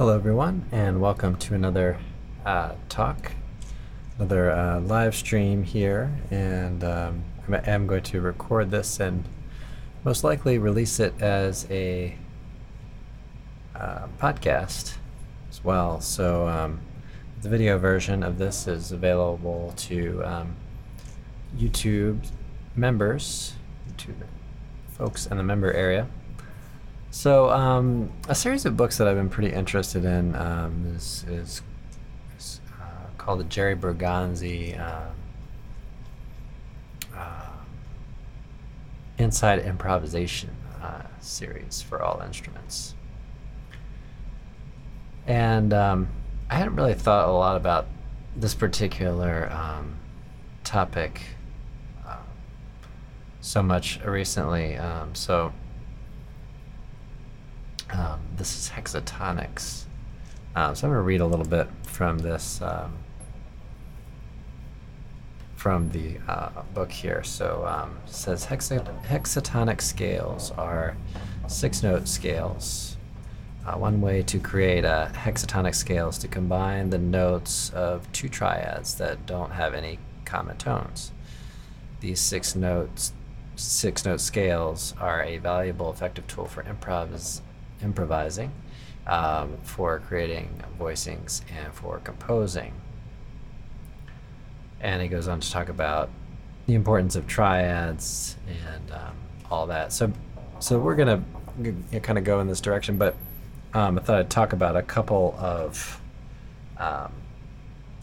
Hello, everyone, and welcome to another uh, talk, another uh, live stream here. And um, I am going to record this and most likely release it as a uh, podcast as well. So um, the video version of this is available to um, YouTube members, YouTube folks in the member area. So, um, a series of books that I've been pretty interested in um, is, is, is uh, called the Jerry Bergonzi uh, uh, Inside Improvisation uh, series for all instruments. And um, I hadn't really thought a lot about this particular um, topic uh, so much recently. Um, so, this is hexatonics. Um, so I'm going to read a little bit from this, um, from the uh, book here. So um, says hexa- hexatonic scales are six note scales. Uh, one way to create a hexatonic scale is to combine the notes of two triads that don't have any common tones. These six notes, six note scales are a valuable, effective tool for improvis- improvising, um, for creating voicings, and for composing. And he goes on to talk about the importance of triads and um, all that. So, so we're gonna kind of go in this direction, but um, I thought I'd talk about a couple of um,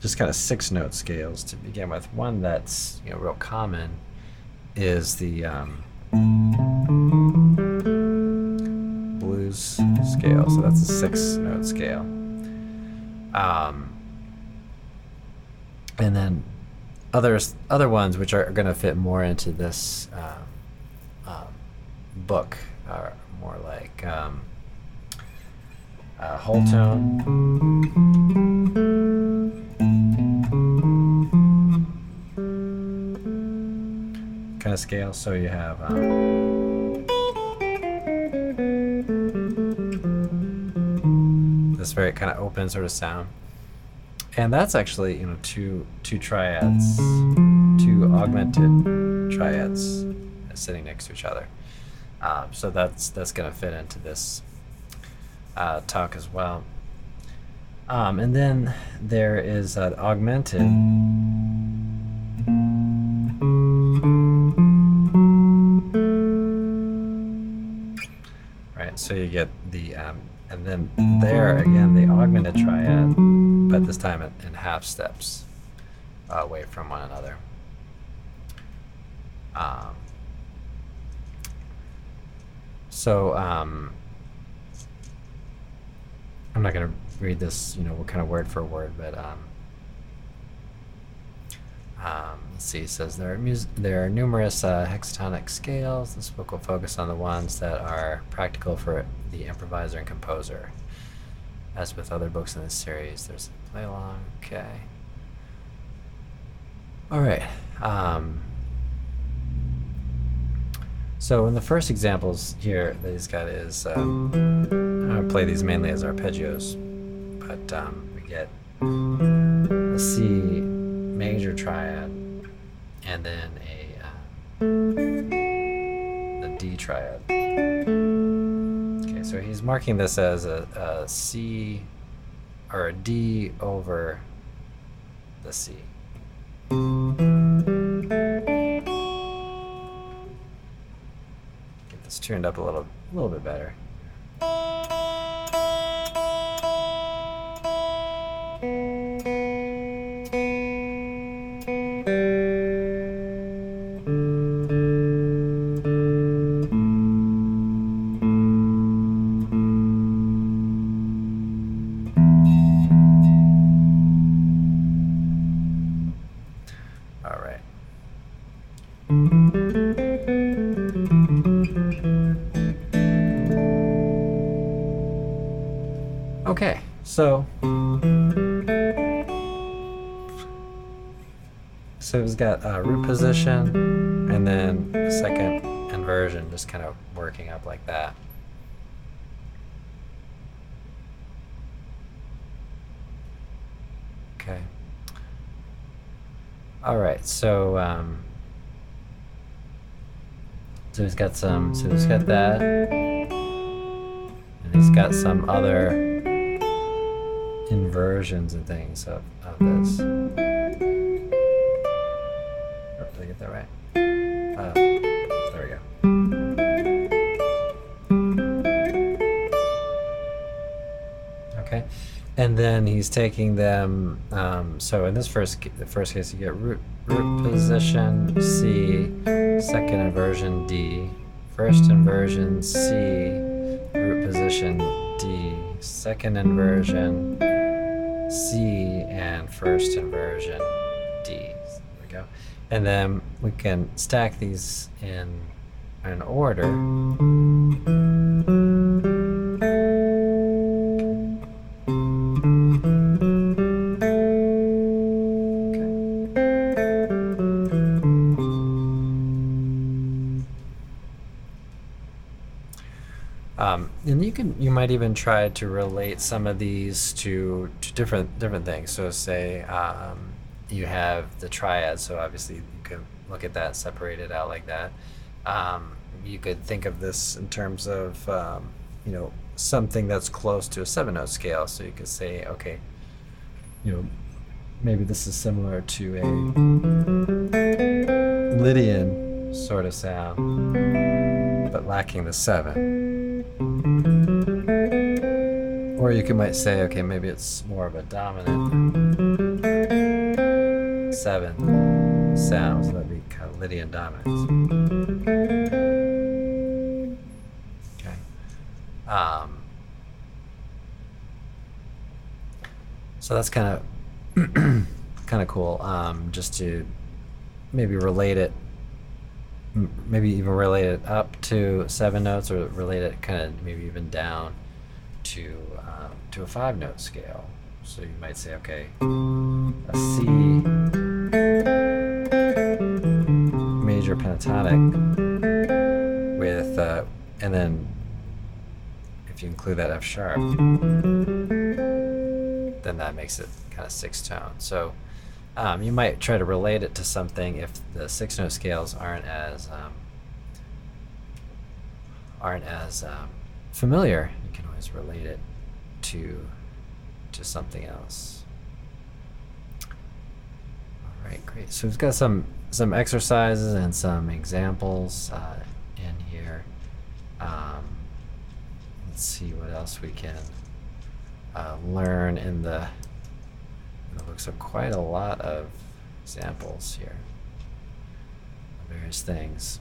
just kind of six note scales to begin with. One that's you know real common is the um, scale. So that's a six note scale. Um, and then others, other ones which are going to fit more into this uh, um, book are more like um, uh, whole tone. Kind of scale. So you have. This very kind of open sort of sound. And that's actually, you know, two two triads, two augmented triads sitting next to each other. Um, so that's that's going to fit into this uh, talk as well. Um, and then there is an augmented. Right, so you get the, um, and then there again, the augmented triad, but this time in, half steps uh, away from one another. Um, so, um, I'm not going to read this, you know, kind of word for word, but um, um, let's see. Says there are mus- there are numerous uh, hexatonic scales. This book will focus on the ones that are practical for the improviser and composer. As with other books in this series, there's a play along. Okay. All right. Um, so in the first examples here that he's got is um, I'm play these mainly as arpeggios, but um, we get a C major triad and then a uh, the D triad. Okay, so he's marking this as a, a C or a D over the C. Get this tuned up a little, a little bit better. So so it's got uh, root position and then the second inversion, just kind of working up like that. Okay. All right. So, um, so he's got some. So he's got that, and he's got some other inversions and things of, of this. Oh, did I get that right? Uh, there we go. Okay, and then he's taking them. Um, so in this first the first case, you get root root position C, second inversion D, first inversion C, root position D, second inversion C, and first inversion D. There we go. And then we can stack these in an order. You might even try to relate some of these to, to different different things. So say um, you have the triad, so obviously you could look at that separated out like that. Um, you could think of this in terms of um, you know something that's close to a seven note scale. So you could say, okay, you know, maybe this is similar to a Lydian sort of sound, but lacking the seven. Or you could might say, okay, maybe it's more of a dominant seven sound, so that'd be kind of Lydian dominance. Okay. Um, so that's kind of kind of cool. Um, just to maybe relate it maybe even relate it up to seven notes or relate it kind of maybe even down to um, to a five note scale so you might say okay a c major pentatonic with uh, and then if you include that f sharp then that makes it kind of six tone so um, you might try to relate it to something if the six note scales aren't as um, aren't as um, familiar. You can always relate it to to something else. All right, great. So we've got some some exercises and some examples uh, in here. Um, let's see what else we can uh, learn in the it looks like quite a lot of examples here various things.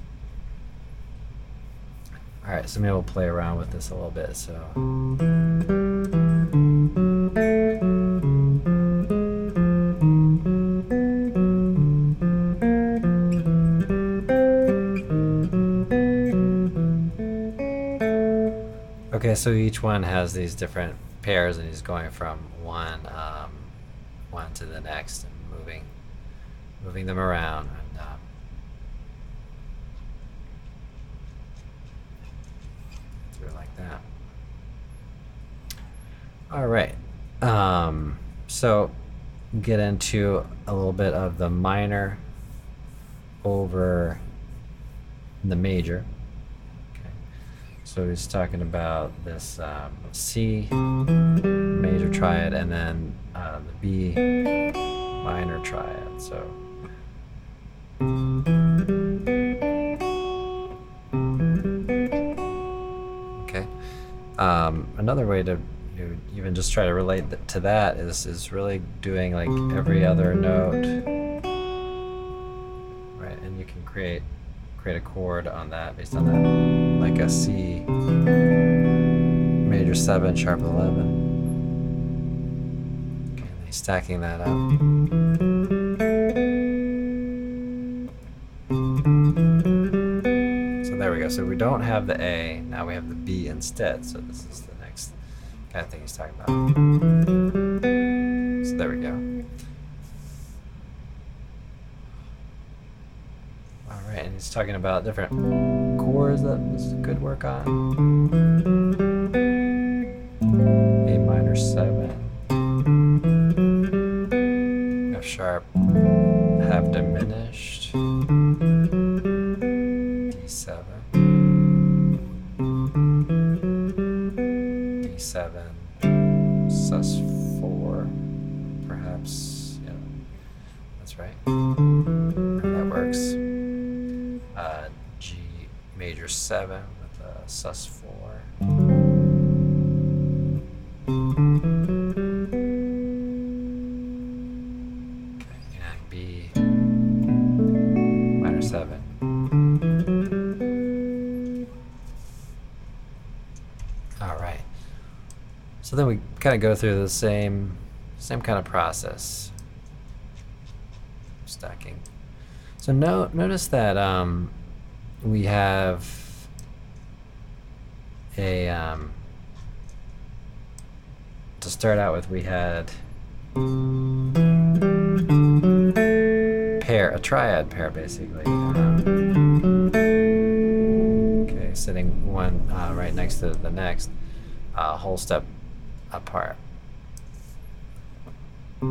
All right, so maybe we'll play around with this a little bit. So. Okay, so each one has these different pairs, and he's going from one um, one to the next and moving moving them around and um, through like that. All right. Um, so get into a little bit of the minor over the major. So he's talking about this um, C major triad and then uh, the B minor triad. So. Okay. Um, another way to even just try to relate to that is is really doing like every other note, right? And you can create create a chord on that based on that, like a C major seven sharp eleven. Okay, stacking that up. So there we go. So we don't have the A, now we have the B instead. So this is the thing he's talking about. So there we go. All right, and he's talking about different chords that this could work on. Perhaps, yeah. That's right. That works. Uh, G major 7 with a sus4. Okay, and B minor 7. All right. So then we kind of go through the same same kind of process. Stacking. So no, notice that um, we have a um, to start out with we had pair a triad pair basically um, okay sitting one uh, right next to the next uh, whole step apart Okay.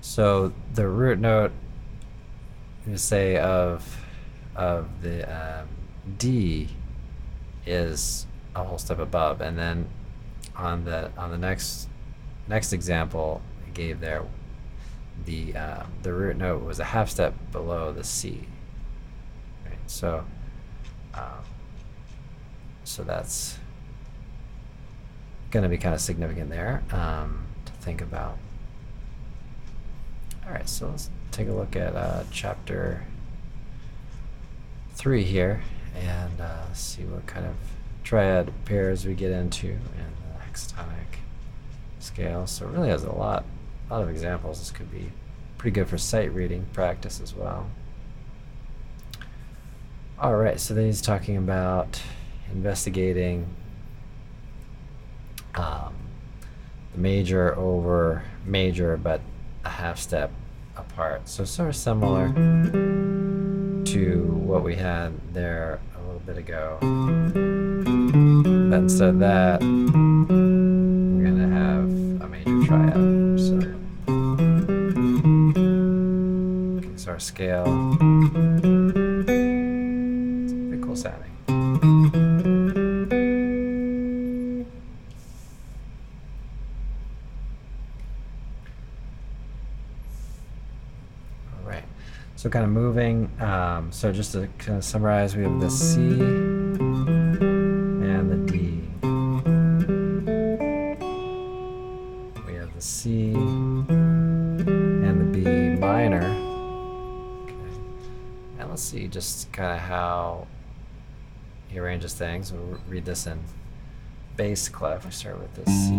So the root note, you say of of the um, D is a whole step above, and then on the on the next next example I gave there, the uh, the root note was a half step below the C. Right. So um, so that's going to be kind of significant there um, to think about. All right, so let's take a look at uh, chapter three here and uh, see what kind of triad pairs we get into in the hexatonic scale. So it really has a lot, a lot of examples. This could be pretty good for sight reading practice as well. All right, so then he's talking about investigating um, the major over major, but a half step apart. So sort of similar to what we had there a little bit ago. Instead of that, triad. So, okay, so our scale. It's pretty cool sounding. All right. So kind of moving. Um, so just to kind of summarize, we have the C see just kind of how he arranges things. We'll read this in bass clef. We start with the C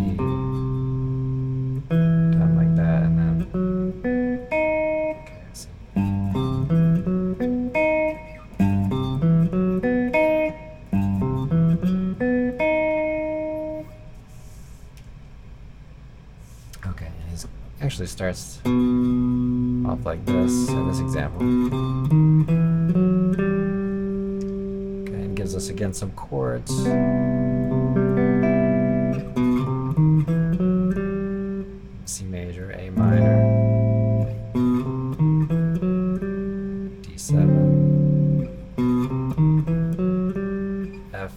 like that, and then. Okay, and he's actually starts off like this in this example. Okay, and gives us again some chords. C major, A minor, D7, F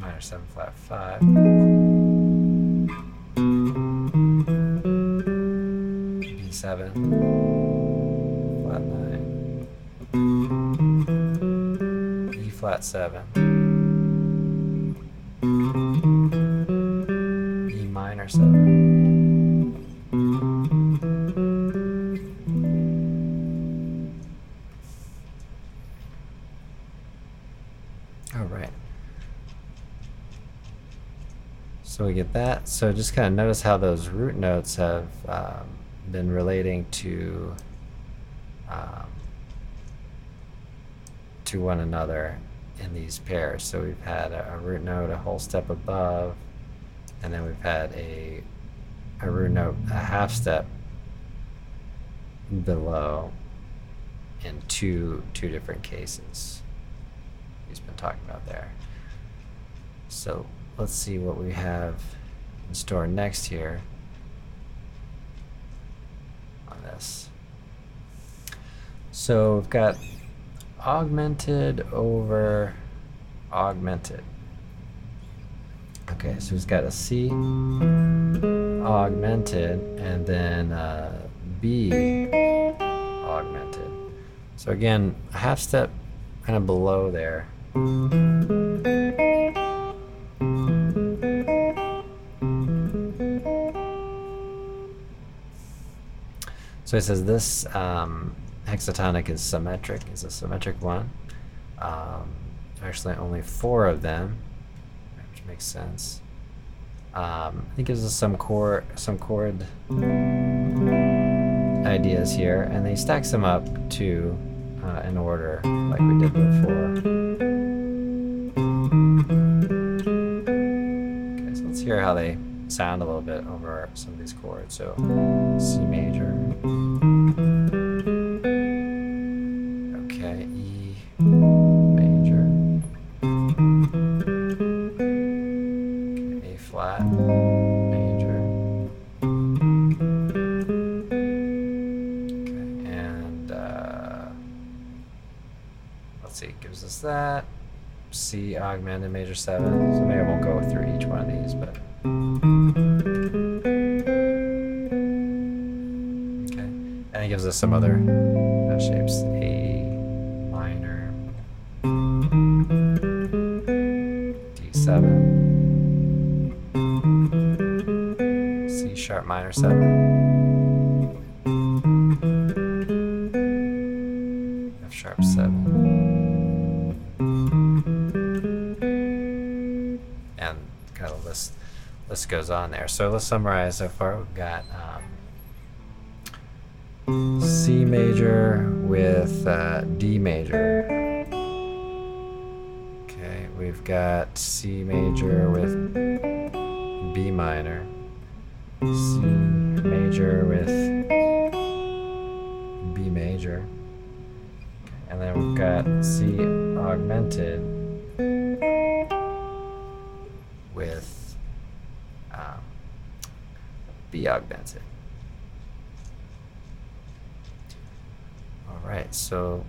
minor 7 flat 5, B7, flat 7, E minor 7. All right. So we get that. So just kind of notice how those root notes have um, been relating to um, to one another in these pairs. So we've had a, a root note a whole step above, and then we've had a a root note a half step below in two two different cases. he's been talking about there. So let's see what we have in store next here on this. So we've got augmented over augmented. Okay, so he's got a C augmented and then uh, B augmented. So again, a half step kind of below there. So it says this um, hexatonic is symmetric, is a symmetric one. Um, actually, only four of them, which makes sense. Um, I think gives us some chord, some chord ideas here, and they stacks them up to uh, in order like we did before. Okay, so let's hear how they sound a little bit over some of these chords. So C major. Augmented major seven. So maybe I won't go through each one of these, but Okay. And it gives us some other uh, shapes. A minor, D7, C sharp minor 7, F sharp 7, list goes on there. So let's summarize so far. We've got um, C major with uh, D major. Okay, we've got C major with B minor. C major with B major. And then we've got C augmented with B augmented. All right, so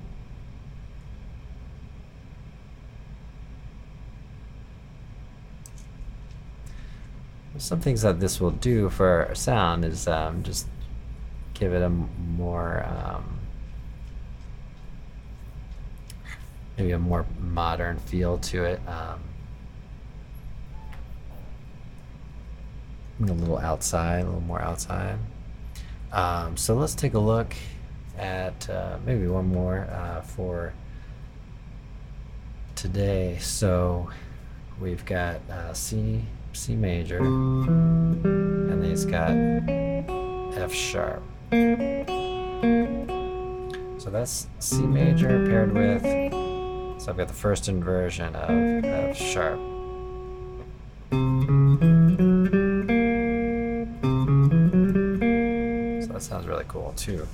some things that this will do for sound is um, just give it a more um, maybe a more modern feel to it. Um, a little outside, a little more outside. Um, so let's take a look at uh, maybe one more uh, for today. So we've got uh, C, C major, and then it's got F sharp. So that's C major paired with. So I've got the first inversion of F sharp. That sounds really cool too.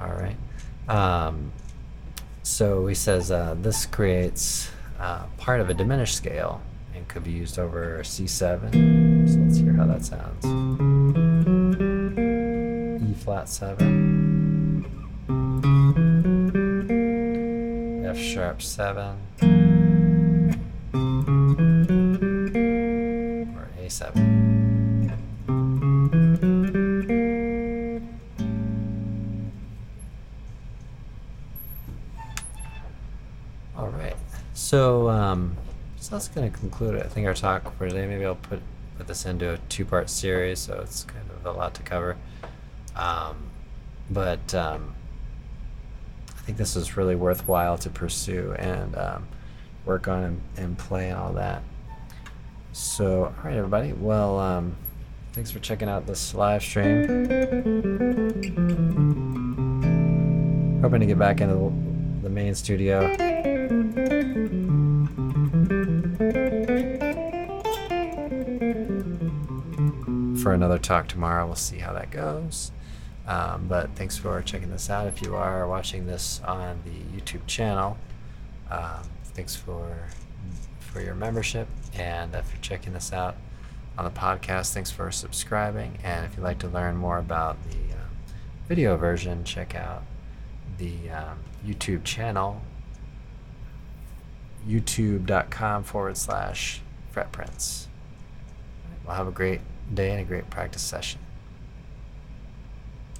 All right. Um, so he says uh, this creates uh, part of a diminished scale and could be used over C7. So let's hear how that sounds. E flat 7. F sharp 7. So, um, so that's going to conclude, I think, our talk for today. Maybe I'll put put this into a two part series, so it's kind of a lot to cover. Um, but um, I think this is really worthwhile to pursue and um, work on and, and play and all that. So, all right, everybody. Well, um, thanks for checking out this live stream. Hoping to get back into the, the main studio. For another talk tomorrow, we'll see how that goes. Um, but thanks for checking this out. If you are watching this on the YouTube channel, um, thanks for for your membership. And if you're checking this out on the podcast, thanks for subscribing. And if you'd like to learn more about the um, video version, check out the um, YouTube channel, youtube.com forward slash fretprints. Well, have a great day and a great practice session.